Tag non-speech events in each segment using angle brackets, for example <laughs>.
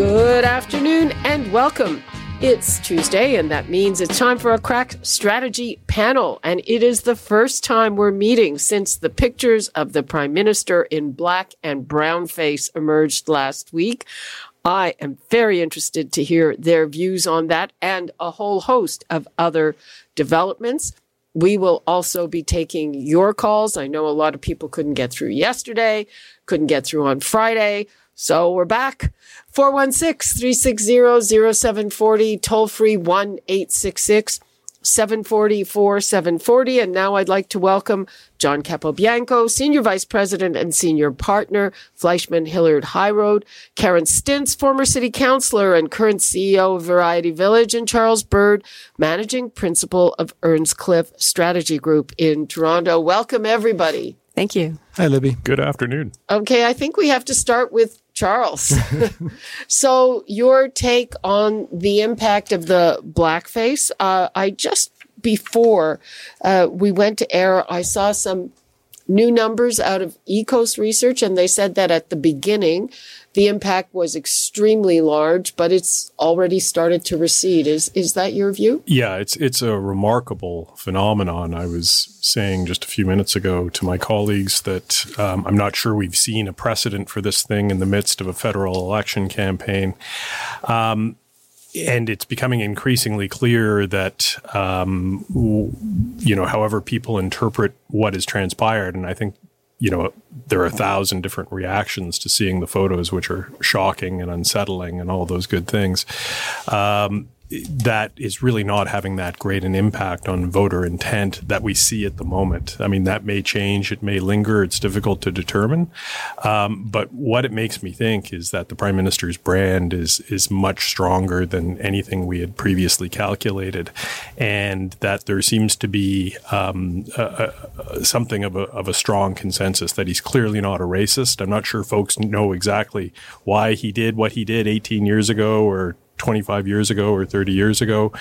Good afternoon and welcome. It's Tuesday, and that means it's time for a crack strategy panel. And it is the first time we're meeting since the pictures of the prime minister in black and brown face emerged last week. I am very interested to hear their views on that and a whole host of other developments. We will also be taking your calls. I know a lot of people couldn't get through yesterday, couldn't get through on Friday. So we're back. 416-360-0740, toll free 1-866 740 740. And now I'd like to welcome John Capobianco, Senior Vice President and Senior Partner, Fleishman Hillard High Road, Karen Stintz, former City Councillor and current CEO of Variety Village, and Charles Bird, Managing Principal of Earnscliffe Strategy Group in Toronto. Welcome, everybody. Thank you. Hi, Libby. Good afternoon. Okay, I think we have to start with Charles. <laughs> so, your take on the impact of the blackface. Uh, I just before uh, we went to air, I saw some new numbers out of EKOS Research, and they said that at the beginning, the impact was extremely large, but it's already started to recede. Is is that your view? Yeah, it's it's a remarkable phenomenon. I was saying just a few minutes ago to my colleagues that um, I'm not sure we've seen a precedent for this thing in the midst of a federal election campaign. Um, and it's becoming increasingly clear that um, you know however people interpret what has transpired and i think you know, there are a thousand different reactions to seeing the photos, which are shocking and unsettling and all those good things. Um, that is really not having that great an impact on voter intent that we see at the moment. I mean, that may change, it may linger, it's difficult to determine. Um, but what it makes me think is that the prime minister's brand is is much stronger than anything we had previously calculated, and that there seems to be um, something of a, of a strong consensus that he's clearly not a racist. I'm not sure folks know exactly why he did what he did 18 years ago or 25 years ago or 30 years ago.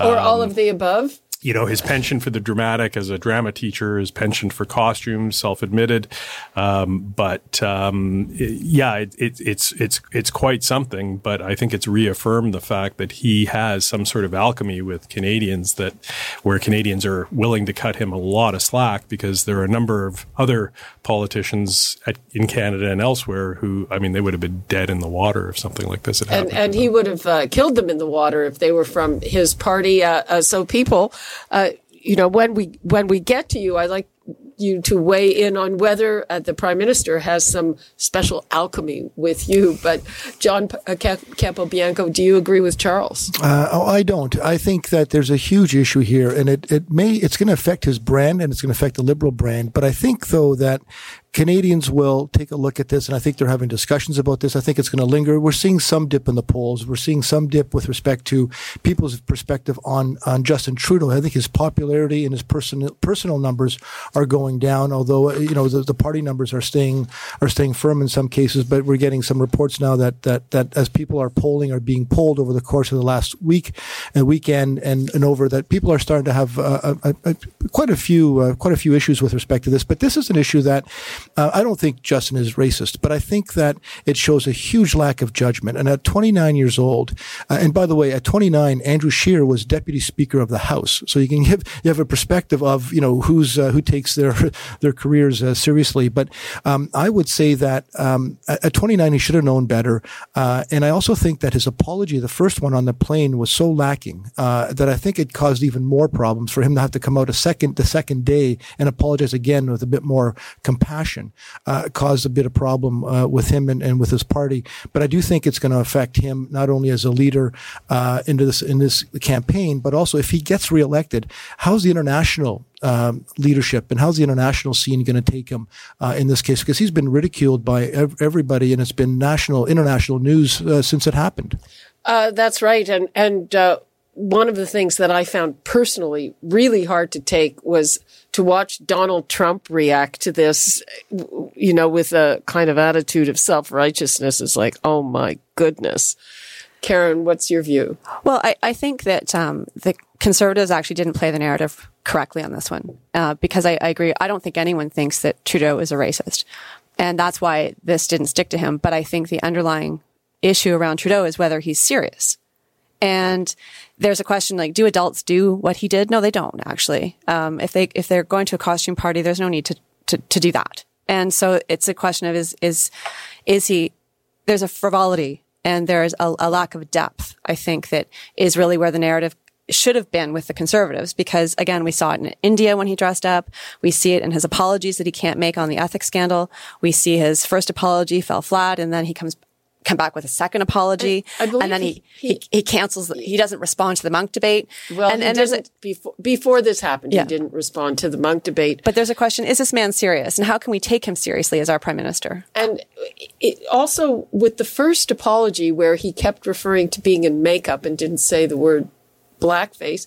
Or um, all of the above? You know, his penchant for the dramatic as a drama teacher, his penchant for costumes, self-admitted. Um, but um, it, yeah, it, it, it's it's it's quite something. But I think it's reaffirmed the fact that he has some sort of alchemy with Canadians that where Canadians are willing to cut him a lot of slack because there are a number of other politicians at, in Canada and elsewhere who, I mean, they would have been dead in the water if something like this had happened. And, and he would have uh, killed them in the water if they were from his party. Uh, uh, so people uh, you know, when we when we get to you, I like you to weigh in on whether uh, the prime minister has some special alchemy with you. But John uh, Capobianco, do you agree with Charles? Uh, oh, I don't. I think that there's a huge issue here, and it, it may it's going to affect his brand and it's going to affect the liberal brand. But I think though that Canadians will take a look at this, and I think they're having discussions about this. I think it's going to linger. We're seeing some dip in the polls. We're seeing some dip with respect to people's perspective on on Justin Trudeau. I think his popularity and his personal personal numbers are going down. Although you know the, the party numbers are staying are staying firm in some cases, but we're getting some reports now that that that as people are polling are being polled over the course of the last week and weekend and, and over that people are starting to have uh, a, a, a, quite a few uh, quite a few issues with respect to this. But this is an issue that uh, I don't think Justin is racist, but I think that it shows a huge lack of judgment. And at 29 years old, uh, and by the way, at 29, Andrew Scheer was Deputy Speaker of the House, so you can give you have a perspective of you know who's uh, who takes their <laughs> their careers uh, seriously. But um, I would say that um, at 29, he should have known better. Uh, and I also think that his apology, the first one on the plane, was so lacking uh, that I think it caused even more problems for him to have to come out a second the second day and apologize again with a bit more compassion fashion uh, caused a bit of problem uh, with him and, and, with his party. But I do think it's going to affect him not only as a leader uh, into this in this campaign, but also if he gets reelected, how's the international um, leadership and how's the international scene going to take him uh, in this case? Because he's been ridiculed by ev- everybody, and it's been national, international news uh, since it happened. Uh, that's right, and and uh, one of the things that I found personally really hard to take was to watch Donald Trump react to this, you know, with a kind of attitude of self righteousness. is like, oh my goodness. Karen, what's your view? Well, I, I think that um, the conservatives actually didn't play the narrative correctly on this one uh, because I, I agree. I don't think anyone thinks that Trudeau is a racist. And that's why this didn't stick to him. But I think the underlying issue around Trudeau is whether he's serious. And there's a question like, do adults do what he did? No, they don't actually. Um, if they, if they're going to a costume party, there's no need to, to, to do that. And so it's a question of is, is, is he, there's a frivolity and there's a, a lack of depth, I think that is really where the narrative should have been with the conservatives because again, we saw it in India when he dressed up. We see it in his apologies that he can't make on the ethics scandal. We see his first apology fell flat and then he comes come back with a second apology, and then he, he, he, he cancels. The, he doesn't respond to the Munk debate. Well, and, and there's a, before before this happened, yeah. he didn't respond to the Munk debate. But there's a question: Is this man serious, and how can we take him seriously as our prime minister? And it, also with the first apology, where he kept referring to being in makeup and didn't say the word blackface.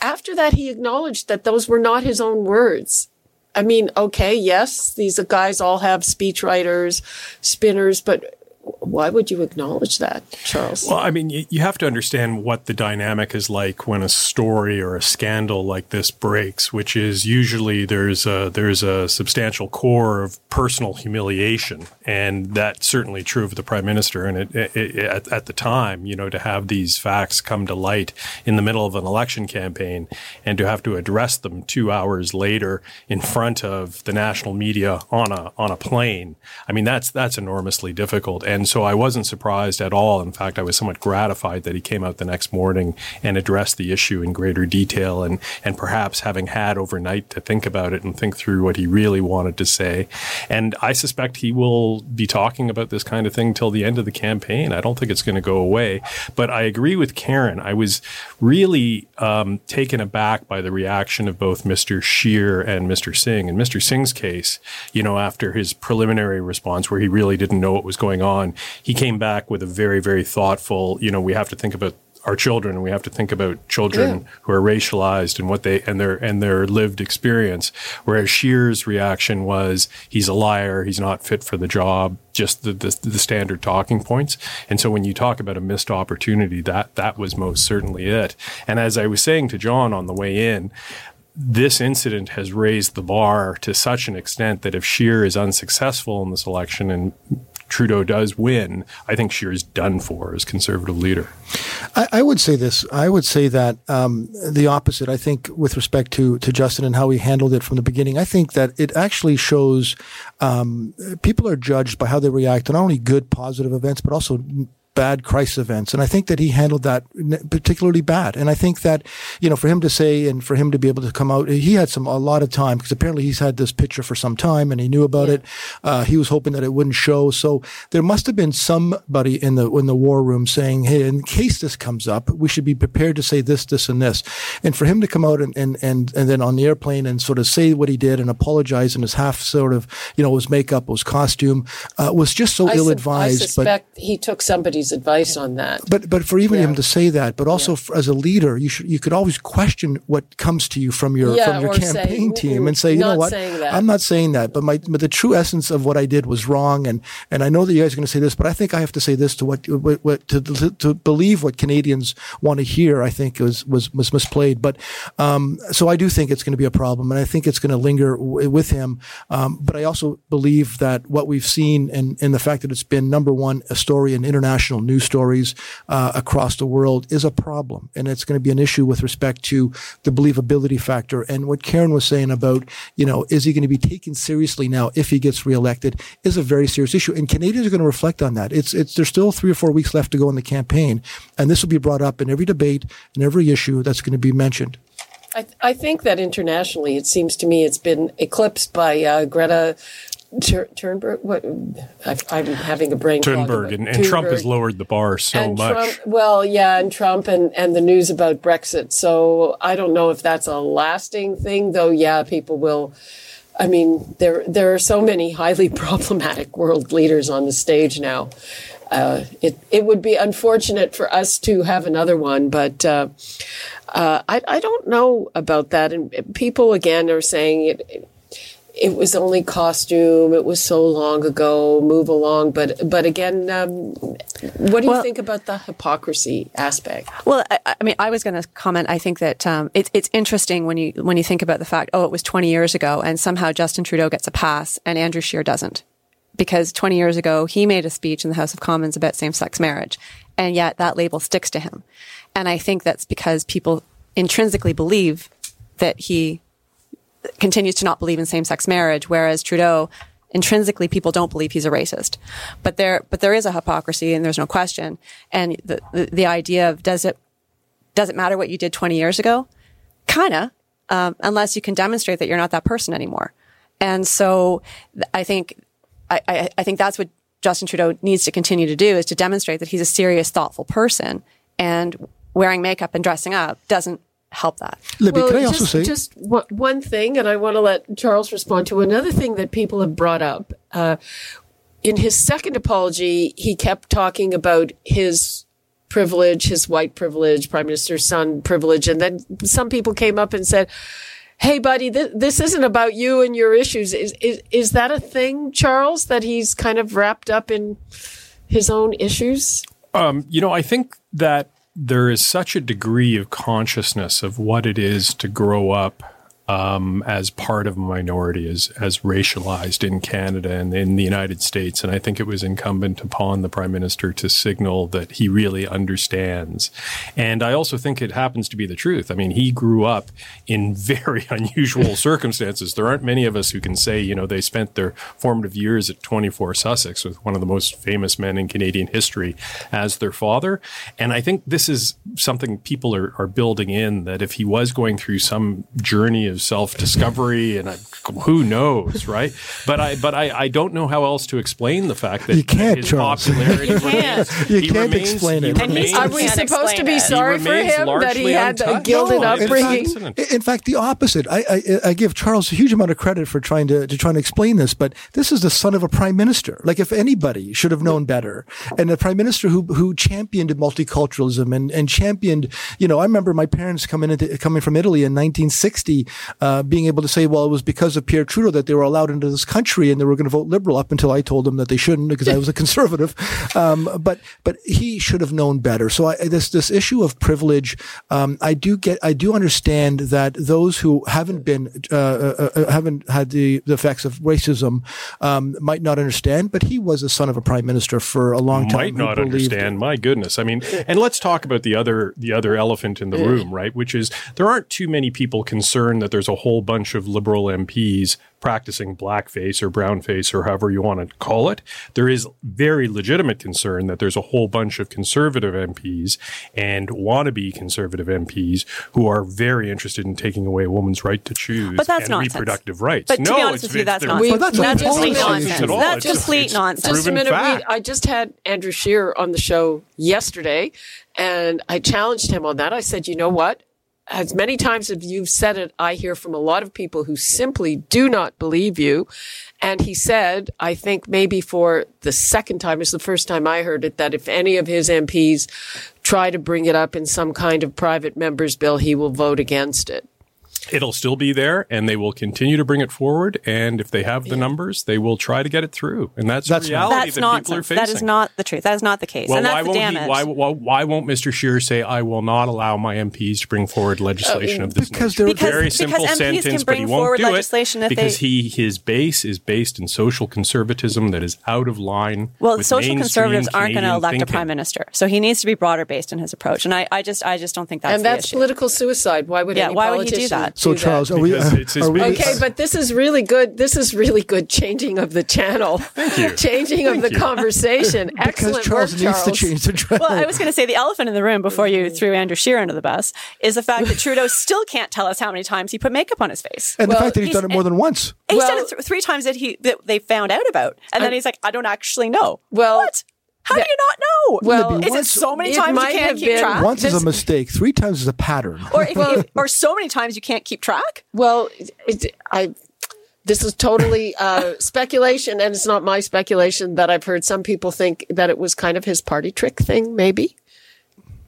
After that, he acknowledged that those were not his own words. I mean, okay, yes, these guys all have speechwriters, spinners, but why would you acknowledge that, Charles? Well, I mean, you, you, have to understand what the dynamic is like when a story or a scandal like this breaks, which is usually there's a there's a substantial core of personal humiliation, and that's certainly true of the prime minister. And it, it, it, at, at the time, you know, to have these facts come to light in the middle of an election campaign and to have to address them two hours later in front of the national media on a on a plane, I mean, that's that's enormously difficult and so I wasn't surprised at all. In fact, I was somewhat gratified that he came out the next morning and addressed the issue in greater detail and, and perhaps having had overnight to think about it and think through what he really wanted to say. And I suspect he will be talking about this kind of thing till the end of the campaign. I don't think it's going to go away. But I agree with Karen. I was really um, taken aback by the reaction of both Mr. Scheer and Mr. Singh. In Mr. Singh's case, you know, after his preliminary response where he really didn't know what was going on, on, he came back with a very, very thoughtful, you know, we have to think about our children and we have to think about children yeah. who are racialized and what they and their and their lived experience. Whereas Scheer's reaction was he's a liar he's not fit for the job just the, the, the standard talking points. And so when you talk about a missed opportunity that that was most certainly it. And as I was saying to John on the way in this incident has raised the bar to such an extent that if Scheer is unsuccessful in this election and Trudeau does win, I think Scheer's done for as conservative leader. I, I, would say this. I would say that um, the opposite. I think with respect to to Justin and how he handled it from the beginning, I think that it actually shows um, people are judged by how they react to not only good positive events, but also bad crisis events. And I think that he handled that particularly bad. And I think that, you know, for him to say and for him to be able to come out, he had some, a lot of time because apparently he's had this picture for some time and he knew about yeah. it. Uh, he was hoping that it wouldn't show. So there must have been somebody in the, in the war room saying, Hey, in case this comes up, we should be prepared to say this, this, and this. And for him to come out and, and, and, and then on the airplane and sort of say what he did and apologize in his half sort of, you know, his makeup, his costume, uh, was just so ill advised. I suspect but he took somebody advice on that. But but for even yeah. him to say that, but also yeah. as a leader, you should you could always question what comes to you from your yeah, from your campaign say, team and say, you know what, I'm not saying that, but my but the true essence of what I did was wrong, and and I know that you guys are going to say this, but I think I have to say this to what, what, what to, to, to believe what Canadians want to hear. I think was was was misplayed, but um, so I do think it's going to be a problem, and I think it's going to linger w- with him. Um, but I also believe that what we've seen and and the fact that it's been number one a story in international national news stories uh, across the world is a problem. And it's going to be an issue with respect to the believability factor. And what Karen was saying about, you know, is he going to be taken seriously now if he gets reelected is a very serious issue. And Canadians are going to reflect on that. It's, it's, there's still three or four weeks left to go in the campaign. And this will be brought up in every debate and every issue that's going to be mentioned. I, th- I think that internationally, it seems to me it's been eclipsed by uh, Greta Tur- Turnberg. What I, am having a brain. Thunberg and, and Trump has lowered the bar so and much. Trump, well, yeah, and Trump and and the news about Brexit. So I don't know if that's a lasting thing, though. Yeah, people will. I mean, there there are so many highly <laughs> problematic world leaders on the stage now. Uh, it it would be unfortunate for us to have another one, but uh, uh, I I don't know about that. And people again are saying it. It was only costume. It was so long ago. Move along, but but again, um, what do you think about the hypocrisy aspect? Well, I, I mean, I was going to comment. I think that um, it's it's interesting when you when you think about the fact, oh, it was 20 years ago, and somehow Justin Trudeau gets a pass and Andrew Scheer doesn't, because 20 years ago he made a speech in the House of Commons about same sex marriage, and yet that label sticks to him, and I think that's because people intrinsically believe that he continues to not believe in same sex marriage, whereas Trudeau intrinsically people don't believe he's a racist. But there but there is a hypocrisy and there's no question. And the the, the idea of does it does it matter what you did 20 years ago? Kinda, um, unless you can demonstrate that you're not that person anymore. And so I think I, I, I think that's what Justin Trudeau needs to continue to do is to demonstrate that he's a serious, thoughtful person. And wearing makeup and dressing up doesn't help that. Libby, can I just, also say? just one- one thing, and I want to let Charles respond to another thing that people have brought up. Uh, in his second apology, he kept talking about his privilege, his white privilege, prime minister's son privilege, and then some people came up and said, "Hey, buddy, th- this isn't about you and your issues." Is is is that a thing, Charles? That he's kind of wrapped up in his own issues? Um, you know, I think that there is such a degree of consciousness of what it is to grow up um, as part of a minority, as as racialized in Canada and in the United States, and I think it was incumbent upon the Prime Minister to signal that he really understands. And I also think it happens to be the truth. I mean, he grew up in <laughs> very unusual <laughs> circumstances. There aren't many of us who can say, you know, they spent their formative years at 24 Sussex with one of the most famous men in Canadian history as their father. And I think this is something people are, are building in that if he was going through some journey of self discovery, and I, who knows, right? But I, but I, I don't know how else to explain the fact that You can't, his Charles. popularity You can't. remains. You can't remains- explain he it. And remains- Are we supposed to be it. sorry for him that he largely had a gilded No, in upbringing? fact- In fact, the opposite. I, I, I give Charles a huge amount of credit for trying to, to trying to explain this, but this is the son of a prime minister. Like if anybody should have known better, and a prime minister who who championed multiculturalism and, and championed, you know, I remember my parents coming into coming from Italy in 1960, uh, being able to say, well, it was because of Pierre Trudeau that they were allowed into this country and they were going to vote liberal. Up until I told them that they shouldn't because I was a <laughs> conservative. Um, but but he should have known better. So I, this this issue of privilege, um, I do get, I do understand that those who haven't been uh, uh, uh, haven't had the, the effects of racism um, might not understand. But he was a son of a prime minister for a long time. might not understand. My goodness. I mean, and let's talk about the other the other elephant in the room, right? Which is there aren't too many people concerned that there's a whole bunch of liberal MPs practicing blackface or brownface or however you want to call it. There is very legitimate concern that there's a whole bunch of conservative MPs and wannabe conservative MPs who are very interested in taking away a woman's right to choose But that's and nonsense. reproductive rights. But to no, be honest it's, with you, that's they're- nonsense. But that's that's complete nonsense. At all. That's just- complete nonsense. Just a minute, fact. Reed. I just had Andrew Scheer on the show yesterday, and I challenged him on that. I said, you know what? As many times as you've said it, I hear from a lot of people who simply do not believe you. And he said, I think maybe for the second time, it's the first time I heard it, that if any of his MPs try to bring it up in some kind of private member's bill, he will vote against it. It'll still be there, and they will continue to bring it forward. And if they have the numbers, they will try to get it through. And that's, That's reality That's that people are facing. That is not the truth. That is not the case. Well, and that's why won't damage. he? Why, why, why won't Mr. Scheer say, "I will not allow my MPs to bring forward uh, legislation of this because nature"? they're- Because- very because simple MPs can sentence, but he won't forward do legislation it if because they- he his base is based in social conservatism that is out of line. well, with social conservatives aren't going to Canadian elect a prime minister, so he needs to be broader based in his approach. And I, I just, I just don't think that's and the that's issue. political suicide. Why would Yeah, any why would he do politician not So, do Charles, that. are we? Because it's his are we Okay, but this is really good. This is really good changing of the channel. Thank you. <laughs> Changing of the you. conversation. <laughs> because Excellent Charles work, needs to change the channel. Well, I was going to say the elephant in the room before you mm. threw Andrew Scheer under the bus is the fact that <laughs> Trudeau still can't tell us how many times he put makeup on his face. and well, the fact that he's, he's- done it more than once. He Well- said it th- three times that he that they found out about, and then he's like, "I don't actually know." Well, what? How that- do you not know? Well, is it so many it times you can't keep been- track? Once is a mistake. Three times is a pattern. or if, if- or so many times you can't keep track? Well, it, I. This is totally uh, speculation, and it's not my speculation. That I've heard some people think that it was kind of his party trick thing, maybe.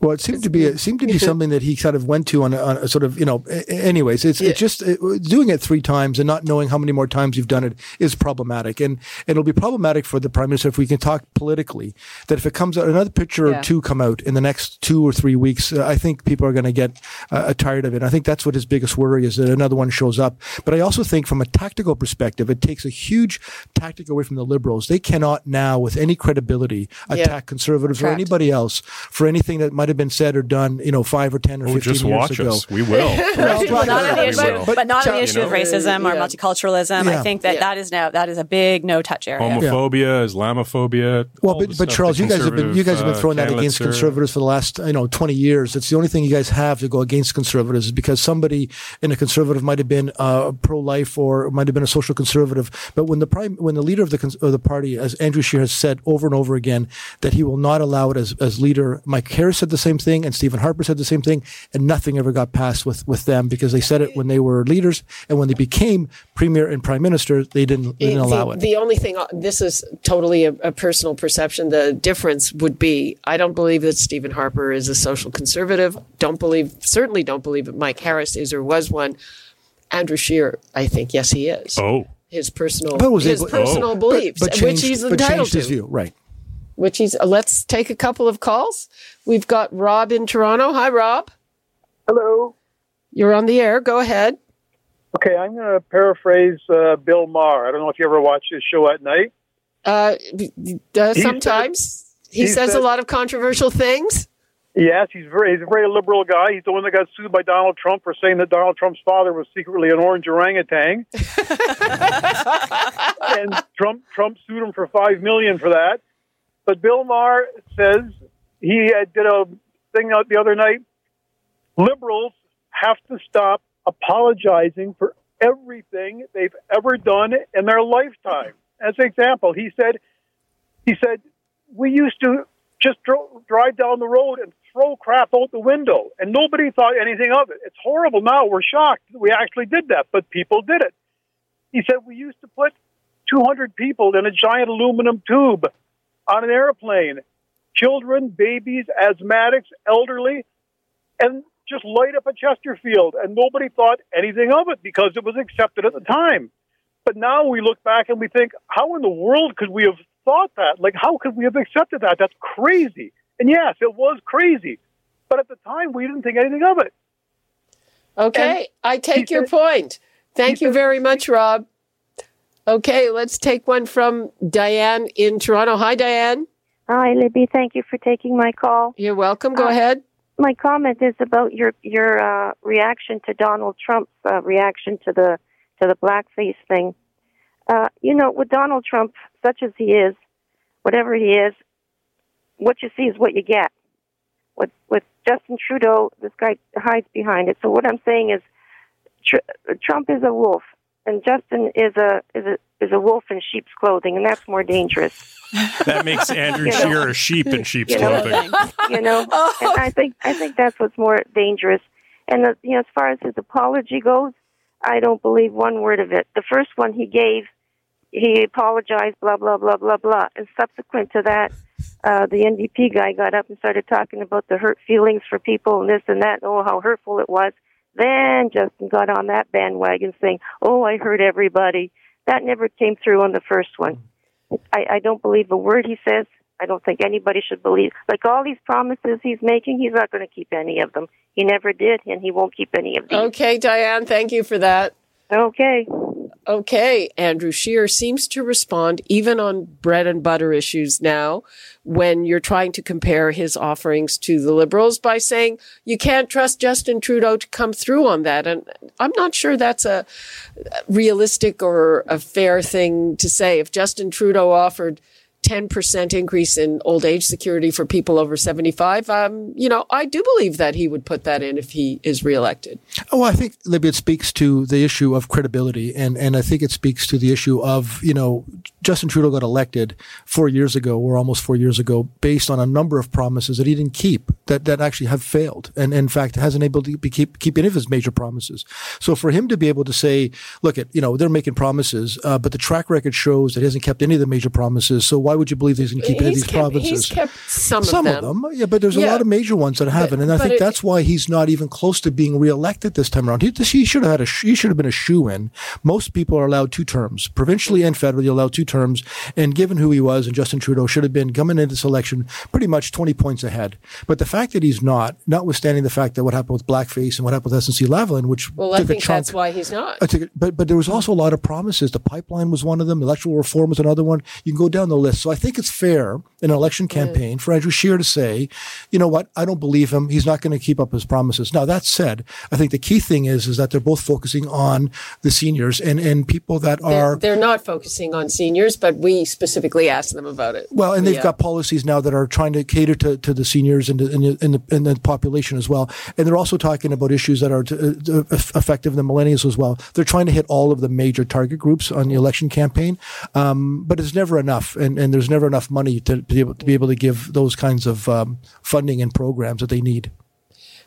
Well, it seemed to be it seemed to be something that he kind of went to on a, on a sort of you know. Anyways, it's it's just it, doing it three times and not knowing how many more times you've done it is problematic, and it'll be problematic for the prime minister if we can talk politically. That if it comes out another picture Yeah. or two come out in the next two or three weeks, uh, I think people are going to get uh, tired of it. I think that's what his biggest worry is that another one shows up. But I also think from a tactical perspective, it takes a huge tactic away from the liberals. They cannot now, with any credibility, attack conservatives or anybody else for anything that might have been said or done, you know, five or ten or Oh, fifteen just years watch ago. us. We will. <laughs> Well, not on the issue, will. but, not on the issue of you know, racism or multiculturalism. Yeah. I think that Yeah. that is now that is a big no touch area. Homophobia, Islamophobia. Well, but, but Charles, you guys have been you guys have been conservative, throwing that uh, against candidates conservatives for the last you know twenty years. It's the only thing you guys have to go against conservatives is because somebody in a conservative might have been uh, pro life or might have been a social conservative. But when the prime when the leader of the cons- of the party, as Andrew Scheer has said over and over again, that he will not allow it as as leader. Mike Harris said the same thing, and Stephen Harper said the same thing, and nothing ever got passed with with them because they said it when they were leaders, and when they became premier and prime minister, they didn't they didn't the, allow it. the only thing, uh, this is totally a, a personal perception. The difference would be I don't believe that Stephen Harper is a social conservative. Don't believe, certainly don't believe that Mike Harris is or was one. Andrew Scheer, I think, yes, he is. Oh, His personal, But was his able- personal Oh. beliefs, but which changed, he's but entitled changed to. his view, right? Which he's. Uh, let's take a couple of calls. We've got Rob in Toronto. Hi, Rob. Hello. You're on the air. Go ahead. Okay, I'm going to paraphrase uh, Bill Maher. I don't know if you ever watch his show at night. Uh, uh, said- sometimes he, he says a lot of controversial things. Yes, he's very he's a very liberal guy. He's the one that got sued by Donald Trump for saying that Donald Trump's father was secretly an orange orangutan. <laughs> and Trump Trump sued him for five million for that. But Bill Maher says he did a thing out the other night. Liberals have to stop apologizing for everything they've ever done in their lifetime. As an example, he said he said we used to just dro- drive down the road and throw crap out the window, and nobody thought anything of it. It's horrible now. We're shocked we actually did that, but people did it. He said we used to put 200 people in a giant aluminum tube on an airplane children, babies, asthmatics, elderly, and just light up a Chesterfield, and nobody thought anything of it because it was accepted at the time. But now we look back and we think, how in the world could we have thought that? Like, how could we have accepted that? That's crazy. And yes, it was crazy. But at the time, we didn't think anything of it. Okay, And I take your said- point. Thank you said- very much, Rob. Okay, let's take one from Diane in Toronto. Hi, Diane. Hi, Libby. Thank you for taking my call. You're welcome. Go Uh, ahead. My comment is about your your uh, reaction to Donald Trump's uh, reaction to the to the blackface thing. Uh, you know, with Donald Trump, such as he is, whatever he is, what you see is what you get. With with Justin Trudeau, this guy hides behind it. So what I'm saying is, tr- Trump is a wolf, and Justin is a is a is a wolf in sheep's clothing, and that's more dangerous. <laughs> that makes Andrew You know. Shearer a sheep in sheep's You know. clothing. you know. <laughs> and I think I think that's what's more dangerous. And uh, you know, as far as his apology goes, I don't believe one word of it. The first one he gave, he apologized, blah blah blah blah blah, and subsequent to that, uh, the NDP guy got up and started talking about the hurt feelings for people and this and that, and oh how hurtful it was. Then Justin got on that bandwagon saying, "Oh, I hurt everybody." That never came through on the first one. I, I don't believe a word he says. I don't think anybody should believe. Like all these promises he's making, he's not going to keep any of them. He never did, and he won't keep any of them. Okay, Diane. Thank you for that. Okay. Okay, Andrew Scheer seems to respond even on bread and butter issues now when you're trying to compare his offerings to the Liberals by saying you can't trust Justin Trudeau to come through on that. And I'm not sure that's a realistic or a fair thing to say. If Justin Trudeau offered 10% increase in old age security for people over 75. Um, you know, I do believe that he would put that in if he is reelected. Oh, I think, Libby, it speaks to the issue of credibility. And, and I think it speaks to the issue of, you know, Justin Trudeau got elected four years ago or almost four years ago based on a number of promises that he didn't keep that, that actually have failed. And in fact, hasn't able to keep, keep any of his major promises. So for him to be able to say, look at, you know, they're making promises, uh, but the track record shows that he hasn't kept any of the major promises. So why would you believe he's going to keep any of these kept, provinces? He's kept some, some of them. of them. Yeah, but there's Yeah. a lot of major ones that haven't, and I but think it- that's why he's not even close to being reelected this time around. He, he should have had a he should have been a shoe in. Most people are allowed two terms, provincially and federally, allowed two terms. And given who he was, and Justin Trudeau should have been coming into this election pretty much 20 points ahead. But the fact that he's not, notwithstanding the fact that what happened with blackface and what happened with SNC Lavalin, which Well, I a think chunk. that's why he's not. I think, but but there was also a lot of promises. The pipeline was one of them. Electoral reform was another one. You can go down the list. So I think it's fair in an election campaign for Andrew Scheer to say, you know what, I don't believe him. He's not going to keep up his promises. Now that said, I think the key thing is is that they're both focusing on the seniors and and people that They're, they're not focusing on seniors, but we specifically asked them about it. Well, and they've Yeah. got policies now that are trying to cater to, to the seniors and the, and, the, and, the, and the population as well. And they're also talking about issues that are to, uh, effective in the millennials as well. They're trying to hit all of the major target groups on the election campaign, um, but it's never enough, and, and there's never enough money to be able to be able to give those kinds of um, funding and programs that they need.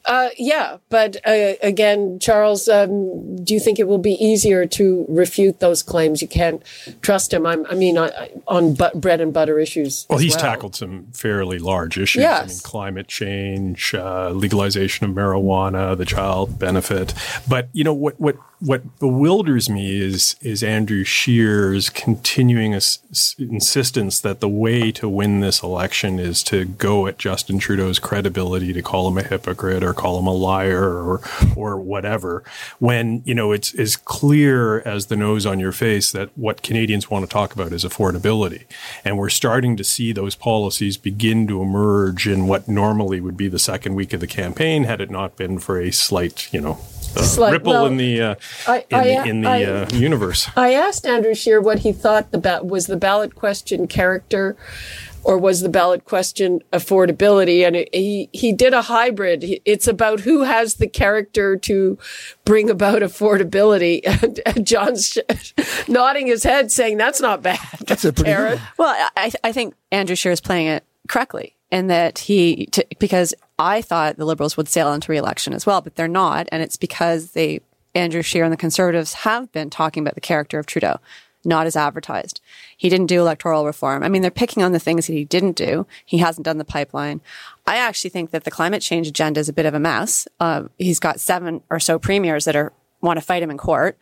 Uh, yeah, but uh, again, Charles, um, do you think it will be easier to refute those claims? You can't trust him. I'm, I mean, on, on bu- bread and butter issues. Well, as he's tackled some fairly large issues. I mean, Yes. climate change, uh, legalization of marijuana, the child benefit. But you know what? What what bewilders me is is Andrew Scheer's continuing as, s- insistence that the way to win this election is to go at Justin Trudeau's credibility, to call him a hypocrite or call him a liar or or whatever. When you know it's as clear as the nose on your face that what Canadians want to talk about is affordability, and we're starting to see those policies begin to emerge in what normally would be the second week of the campaign, had it not been for a slight, you know. Uh, Slight- ripple well, in the uh, I- in I- the, in the I- uh, universe. I asked Andrew Scheer what he thought the ba- was the ballot question character, or was the ballot question affordability, and it, he he did a hybrid. It's about who has the character to bring about affordability. <laughs> And, and John's sh- <laughs> nodding his head, saying that's not bad. That's a pretty good Well, I, I think Andrew Scheer is playing it correctly in that he, t- because I thought the Liberals would sail into re-election as well, but they're not. And it's because they, Andrew Scheer and the Conservatives have been talking about the character of Trudeau, not as advertised. He didn't do electoral reform. I mean, they're picking on the things that he didn't do. He hasn't done the pipeline. I actually think that the climate change agenda is a bit of a mess. Uh, he's got seven or so premiers that are want to fight him in court.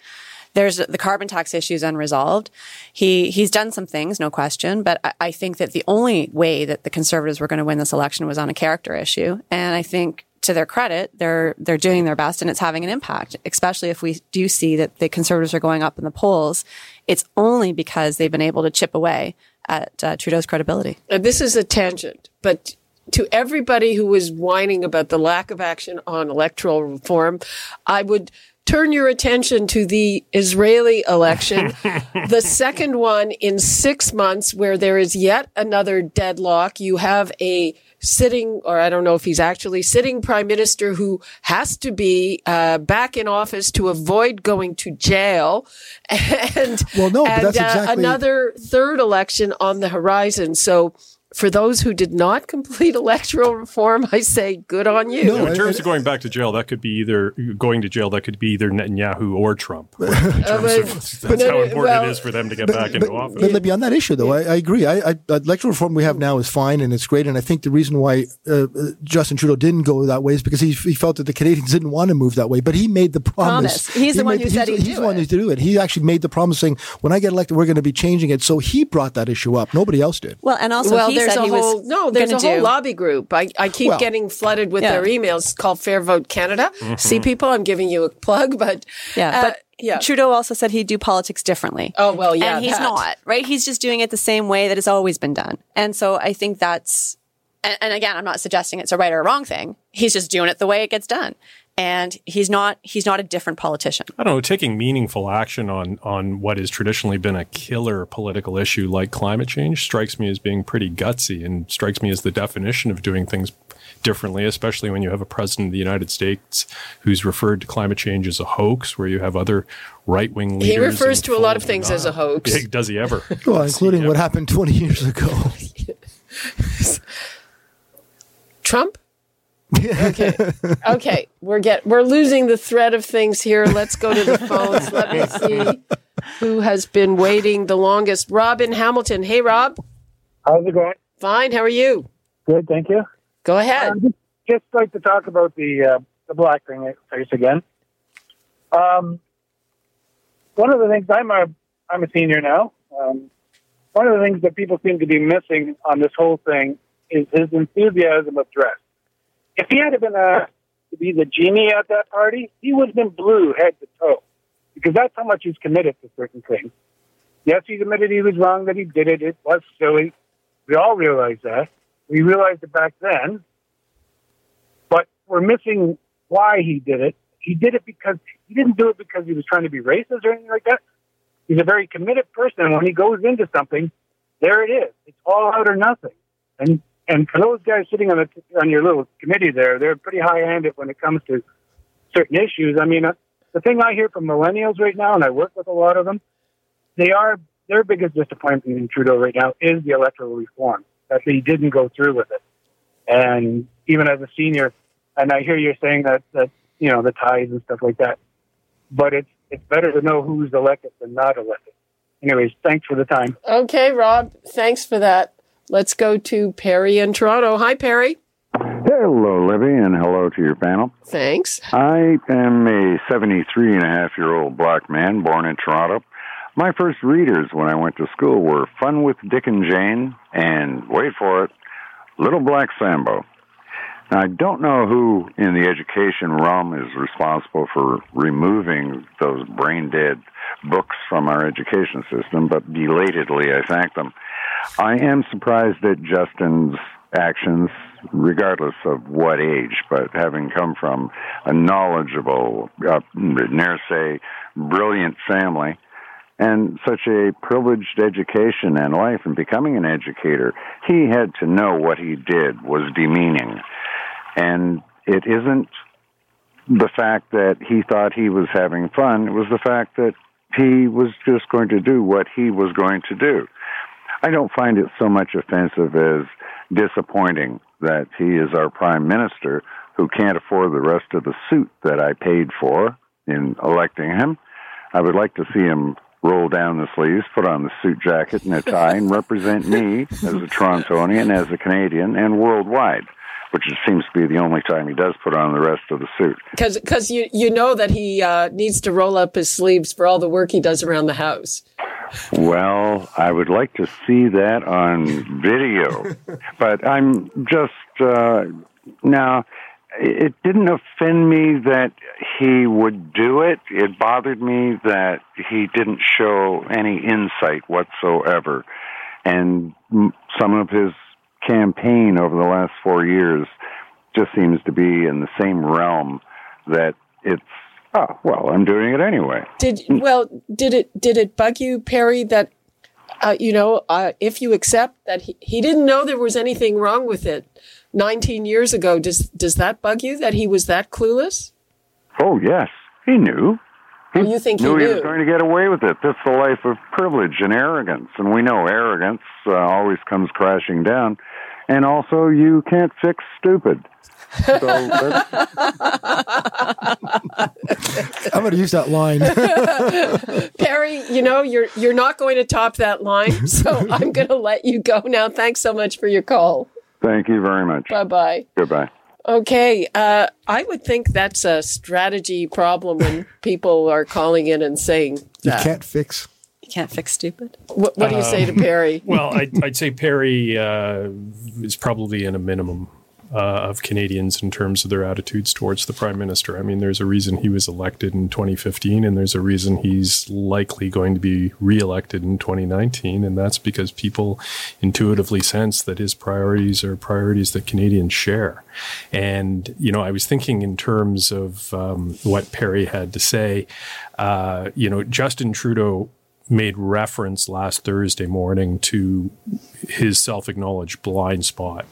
There's the carbon tax issue is unresolved. He he's done some things, no question, but I, I think that the only way that the conservatives were going to win this election was on a character issue, and I think to their credit, they're they're doing their best and it's having an impact. Especially if we do see that the conservatives are going up in the polls, it's only because they've been able to chip away at uh, Trudeau's credibility. Uh, this is a tangent, but to everybody who was whining about the lack of action on electoral reform, I would turn your attention to the Israeli election, <laughs> the second one in six months, where there is yet another deadlock. You have a sitting, or I don't know if he's actually sitting prime minister who has to be uh, back in office to avoid going to jail, <laughs> and Well, no, but and, that's uh, exactly- another third election on the horizon. So. For those who did not <laughs> complete electoral reform, I say good on you. No, in terms of going back to jail, that could be either going to jail. That could be either Netanyahu or Trump. In terms but- of, that's but how important well- it is for them to get back into office. But Libby, on that issue, though, I, I agree. I, I, electoral reform we have now is fine and it's great. And I think the reason why uh, uh, Justin Trudeau didn't go that way is because he, he felt that the Canadians didn't want to move that way. But he made the promise. Promise. He's He the one made who said he's, he'd he's do the one it. who do it. He actually made the promise saying, "When I get elected, we're going to be changing it." So he brought that issue up. Nobody else did. Well, and also Well, he there's a whole no. There's a whole do. lobby group. I, I keep Well- getting flooded with Yeah. their emails. Called Fair Vote Canada. See, people, I'm giving you a plug, but Yeah, uh, but yeah. Trudeau also said he'd do politics differently. Oh, well, yeah, and he's that. not right. He's just doing it the same way that it's always been done. And so I think that's, and, and again, I'm not suggesting it's a right or a wrong thing. He's just doing it the way it gets done, and he's not he's not a different politician. I don't know, taking meaningful action on on what has traditionally been a killer political issue like climate change strikes me as being pretty gutsy and strikes me as the definition of doing things differently, especially when you have a president of the United States who's referred to climate change as a hoax, where you have other right wing leaders. He refers to a lot of things as a hoax. Yeah, <laughs> Does he ever? <laughs> Well, including what happened 20 years ago. <laughs> Trump. Okay. Okay. We're get we're losing the thread of things here. Let's go to the phones. Let me <laughs> see who has been waiting the longest. Rob in Hamilton. Hey, Rob. How's it going? Fine. How are you? Good, thank you. Go ahead. Um, just like to talk about the uh, the black thing face again. Um, one of the things I'm a I'm a senior now. Um, one of the things that people seem to be missing on this whole thing is his enthusiasm of dress. If he had been a to be the genie at that party, he would have been blue head to toe, because that's how much he's committed to certain things. Yes, he's admitted he was wrong that he did it. It was silly. We all realize that. We realized it back then, but we're missing why he did it. He did it because he didn't do it because he was trying to be racist or anything like that. He's a very committed person. When he goes into something, there it is. It's all out or nothing. And and for those guys sitting on the on your little committee there, they're pretty high-handed when it comes to certain issues. I mean, uh, the thing I hear from millennials right now, and I work with a lot of them, they are their biggest disappointment in Trudeau right now is the electoral reform that he didn't go through with it. And even as a senior, and I hear you're saying that that you know the ties and stuff like that, but it's it's better to know who's elected than not elected. Anyways, thanks for the time. Okay, Rob. Thanks for that. Let's go to Perry in Toronto. Hi, Perry. Hello, Libby, and hello to your panel. Thanks. I am a 73 and a half year old black man born in Toronto. My first readers when I went to school were Fun with Dick and Jane and, wait for it, Little Black Sambo. Now, I don't know who in the education realm is responsible for removing those brain dead books from our education system, but belatedly I thank them. I am surprised at Justin's actions, regardless of what age, but having come from a knowledgeable, uh, near say, brilliant family, and such a privileged education and life and becoming an educator, he had to know what he did was demeaning. And it isn't the fact that he thought he was having fun, it was the fact that he was just going to do what he was going to do. I don't find it so much offensive as disappointing that he is our prime minister who can't afford the rest of the suit that I paid for in electing him. I would like to see him roll down the sleeves, put on the suit jacket and a tie, and represent me as a Torontonian, as a Canadian, and worldwide, which seems to be the only time he does put on the rest of the suit. Because you, you know that he uh, needs to roll up his sleeves for all the work he does around the house. Well, I would like to see that on video, <laughs> but I'm just uh, now. It didn't offend me that he would do it. It bothered me that he didn't show any insight whatsoever, and some of his campaign over the last four years just seems to be in the same realm that it's oh well, I'm doing it anyway. Did well? Did it did it bug you, Perry? That uh, you know, uh, if you accept that he, he didn't know there was anything wrong with it 19 years ago, does does that bug you that he was that clueless? Oh yes, he knew. Or you think he knew he was going to get away with it. That's the life of privilege and arrogance, and we know arrogance uh, always comes crashing down. And also, you can't fix stupid. So I'm going to use that line. <laughs> Perry, you know you're you're not going to top that line, <laughs> so I'm going to let you go now. Thanks so much for your call. thank you very much. Bye bye. Goodbye. Okay, uh, I would think that's a strategy problem when people are calling in and saying you can't fix. You can't fix stupid. What, what do you say to Perry? <laughs> Well, I'd, I'd say Perry uh, is probably in a minimum uh, of Canadians in terms of their attitudes towards the prime minister. I mean, there's a reason he was elected in 2015, and there's a reason he's likely going to be reelected in 2019, and that's because people intuitively sense that his priorities are priorities that Canadians share. And you know, I was thinking in terms of um, what Perry had to say. Uh, you know, Justin Trudeau made reference last Thursday morning to his self acknowledged blind spot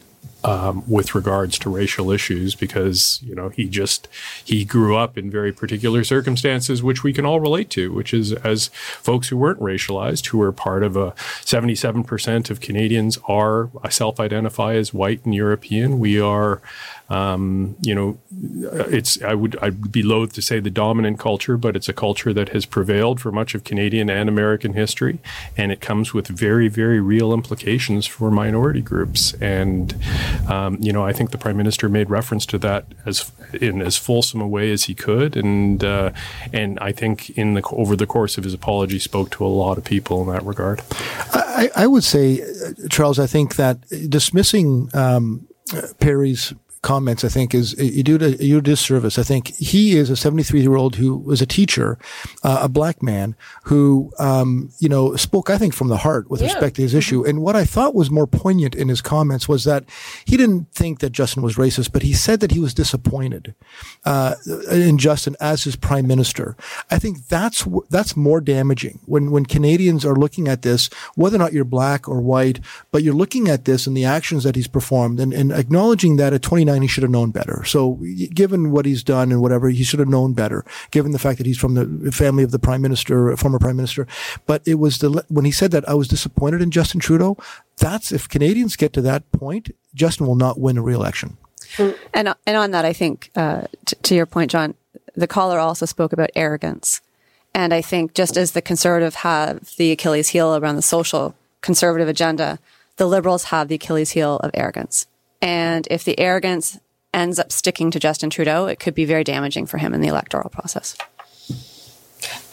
um, with regards to racial issues because you know he just he grew up in very particular circumstances which we can all relate to which is as folks who weren't racialized who are part of a 77% of Canadians are I self-identify as white and European we are um, you know, it's I would I'd be loath to say the dominant culture, but it's a culture that has prevailed for much of Canadian and American history, and it comes with very very real implications for minority groups. And um, you know, I think the prime minister made reference to that as in as fulsome a way as he could, and uh, and I think in the over the course of his apology spoke to a lot of people in that regard. I, I would say, Charles, I think that dismissing um, Perry's comments, I think, is you do a, you disservice. I think he is a 73 year old who was a teacher, uh, a black man who, um, you know, spoke, I think, from the heart with yeah. respect to his issue. Mm-hmm. And what I thought was more poignant in his comments was that he didn't think that Justin was racist, but he said that he was disappointed uh, in Justin as his prime minister. I think that's that's more damaging when when Canadians are looking at this, whether or not you're black or white, but you're looking at this and the actions that he's performed and, and acknowledging that at 29 he should have known better. So given what he's done and whatever, he should have known better, given the fact that he's from the family of the prime minister, former prime minister. But it was the, when he said that, I was disappointed in Justin Trudeau. That's if Canadians get to that point, Justin will not win a re-election. And, and on that, I think, uh, t- to your point, John, the caller also spoke about arrogance. And I think just as the conservative have the Achilles heel around the social conservative agenda, the liberals have the Achilles heel of arrogance. And if the arrogance ends up sticking to Justin Trudeau, it could be very damaging for him in the electoral process.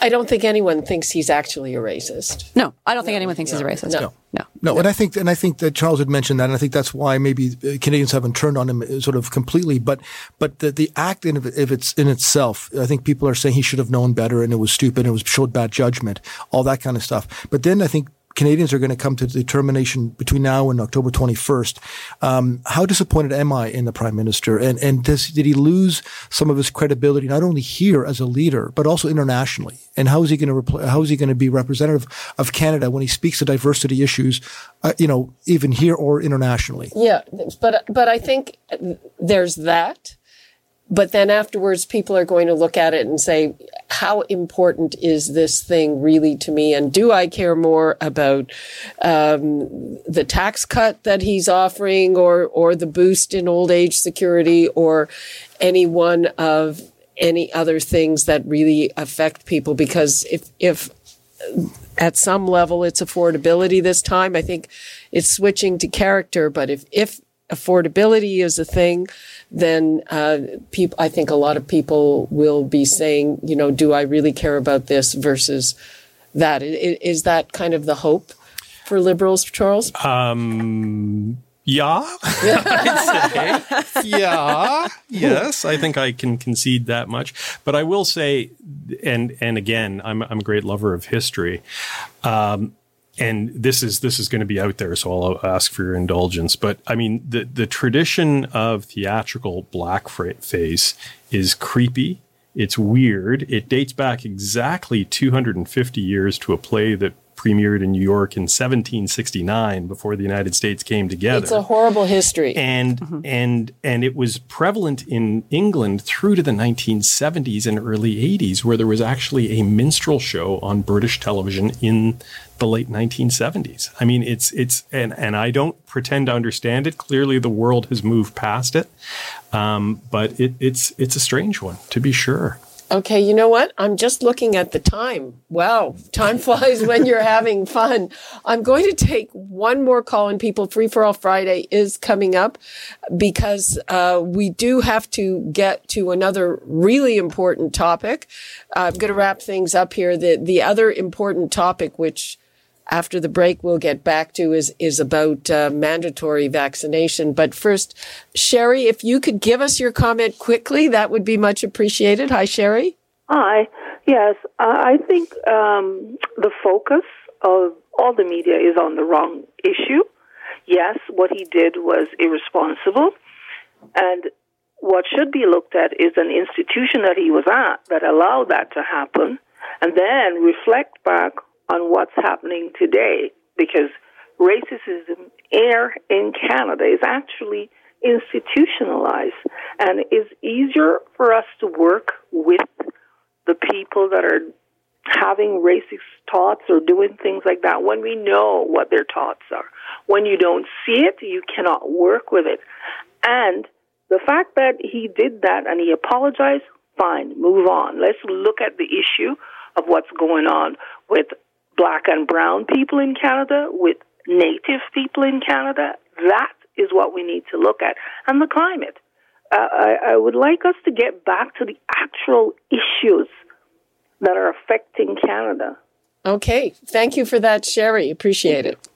I don't think anyone thinks he's actually a racist. No, I don't no, think anyone thinks no, he's a racist. No. no, no, And I think, and I think that Charles had mentioned that, and I think that's why maybe Canadians haven't turned on him uh, sort of completely. But, but the, the act in if it's in itself, I think people are saying he should have known better, and it was stupid, and it was showed bad judgment, all that kind of stuff. But then I think Canadians are going to come to determination between now and October 21st. Um, how disappointed am I in the Prime Minister? And, and does, did he lose some of his credibility, not only here as a leader, but also internationally? And how is he going to, repl- how is he going to be representative of Canada when he speaks to diversity issues, uh, you know, even here or internationally? Yeah. But, but I think there's that. But then afterwards, people are going to look at it and say, how important is this thing really to me? And do I care more about um, the tax cut that he's offering or, or the boost in old age security or any one of any other things that really affect people? Because if, if at some level it's affordability this time, I think it's switching to character. But if, if affordability is a thing, then uh, people, I think a lot of people will be saying, you know, do I really care about this versus that? Is, is that kind of the hope for liberals, Charles? Um, yeah, <laughs> yeah, yes. I think I can concede that much. But I will say, and and again, I'm I'm a great lover of history. Um, and this is this is going to be out there, so I'll ask for your indulgence. But I mean, the the tradition of theatrical blackface is creepy. It's weird. It dates back exactly 250 years to a play that premiered in New York in 1769 before the United States came together. It's a horrible history. And mm-hmm. and and it was prevalent in England through to the 1970s and early 80s where there was actually a minstrel show on British television in the late 1970s. I mean, it's it's and and I don't pretend to understand it. Clearly, the world has moved past it, um, but it, it's it's a strange one to be sure. Okay, you know what? I'm just looking at the time. Wow, time <laughs> flies when you're having fun. I'm going to take one more call and people. Free for All Friday is coming up because uh, we do have to get to another really important topic. I'm going to wrap things up here. The the other important topic, which after the break we'll get back to is is about uh, mandatory vaccination. But first, Sherry, if you could give us your comment quickly, that would be much appreciated. Hi, Sherry. Hi. Yes, I think um, the focus of all the media is on the wrong issue. Yes, what he did was irresponsible, and what should be looked at is an institution that he was at that allowed that to happen, and then reflect back on what's happening today because racism here in Canada is actually institutionalized and is easier for us to work with the people that are having racist thoughts or doing things like that when we know what their thoughts are. When you don't see it, you cannot work with it. And the fact that he did that and he apologized, fine, move on. Let's look at the issue of what's going on with black and brown people in Canada, with native people in Canada. That is what we need to look at. And the climate. Uh, I, I would like us to get back to the actual issues that are affecting Canada. Okay. Thank you for that, Sherry. Appreciate it.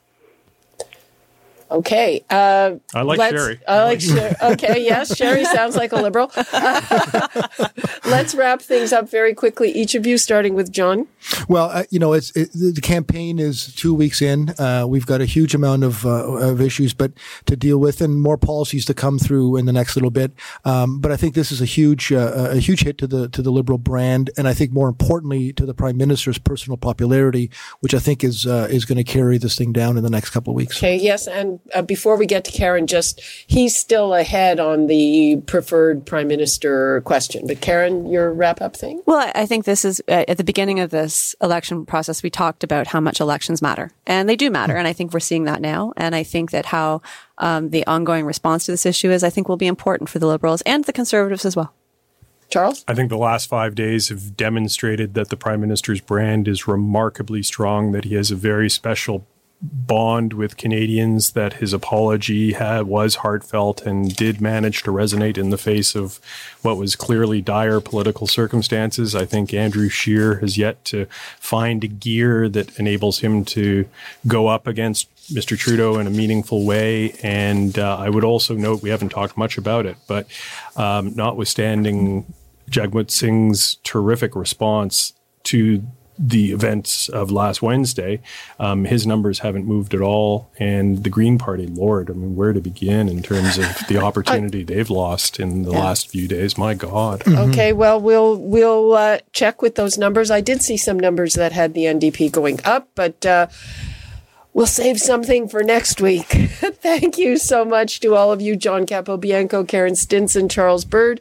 Okay. Uh, I like Sherry. I like Sherry. Okay. Yes. <laughs> Sherry sounds like a liberal. <laughs> let's wrap things up very quickly. Each of you, starting with John. Well, uh, you know, it's it, the campaign is two weeks in. Uh, we've got a huge amount of uh, of issues, but to deal with, and more policies to come through in the next little bit. Um, but I think this is a huge uh, a huge hit to the to the liberal brand, and I think more importantly to the prime minister's personal popularity, which I think is uh, is going to carry this thing down in the next couple of weeks. Okay. Yes, and uh, before we get to Karen, just he's still ahead on the preferred prime minister question. But Karen, your wrap up thing. Well, I think this is at the beginning of this this election process, we talked about how much elections matter, and they do matter. And I think we're seeing that now. And I think that how um, the ongoing response to this issue is, I think, will be important for the Liberals and the Conservatives as well. Charles? I think the last five days have demonstrated that the Prime Minister's brand is remarkably strong, that he has a very special bond with Canadians that his apology had, was heartfelt and did manage to resonate in the face of what was clearly dire political circumstances. I think Andrew Scheer has yet to find a gear that enables him to go up against Mr. Trudeau in a meaningful way. And uh, I would also note we haven't talked much about it, but um, notwithstanding Jagmeet Singh's terrific response to the events of last Wednesday, um, his numbers haven't moved at all. And the Green Party, Lord, I mean, where to begin in terms of the <laughs> <laughs> opportunity they've lost in the yeah. last few days? My God. Mm-hmm. Okay, well, we'll we'll uh, check with those numbers. I did see some numbers that had the NDP going up, but. Uh, We'll save something for next week. <laughs> Thank you so much to all of you, John Capobianco, Karen Stinson, Charles Bird.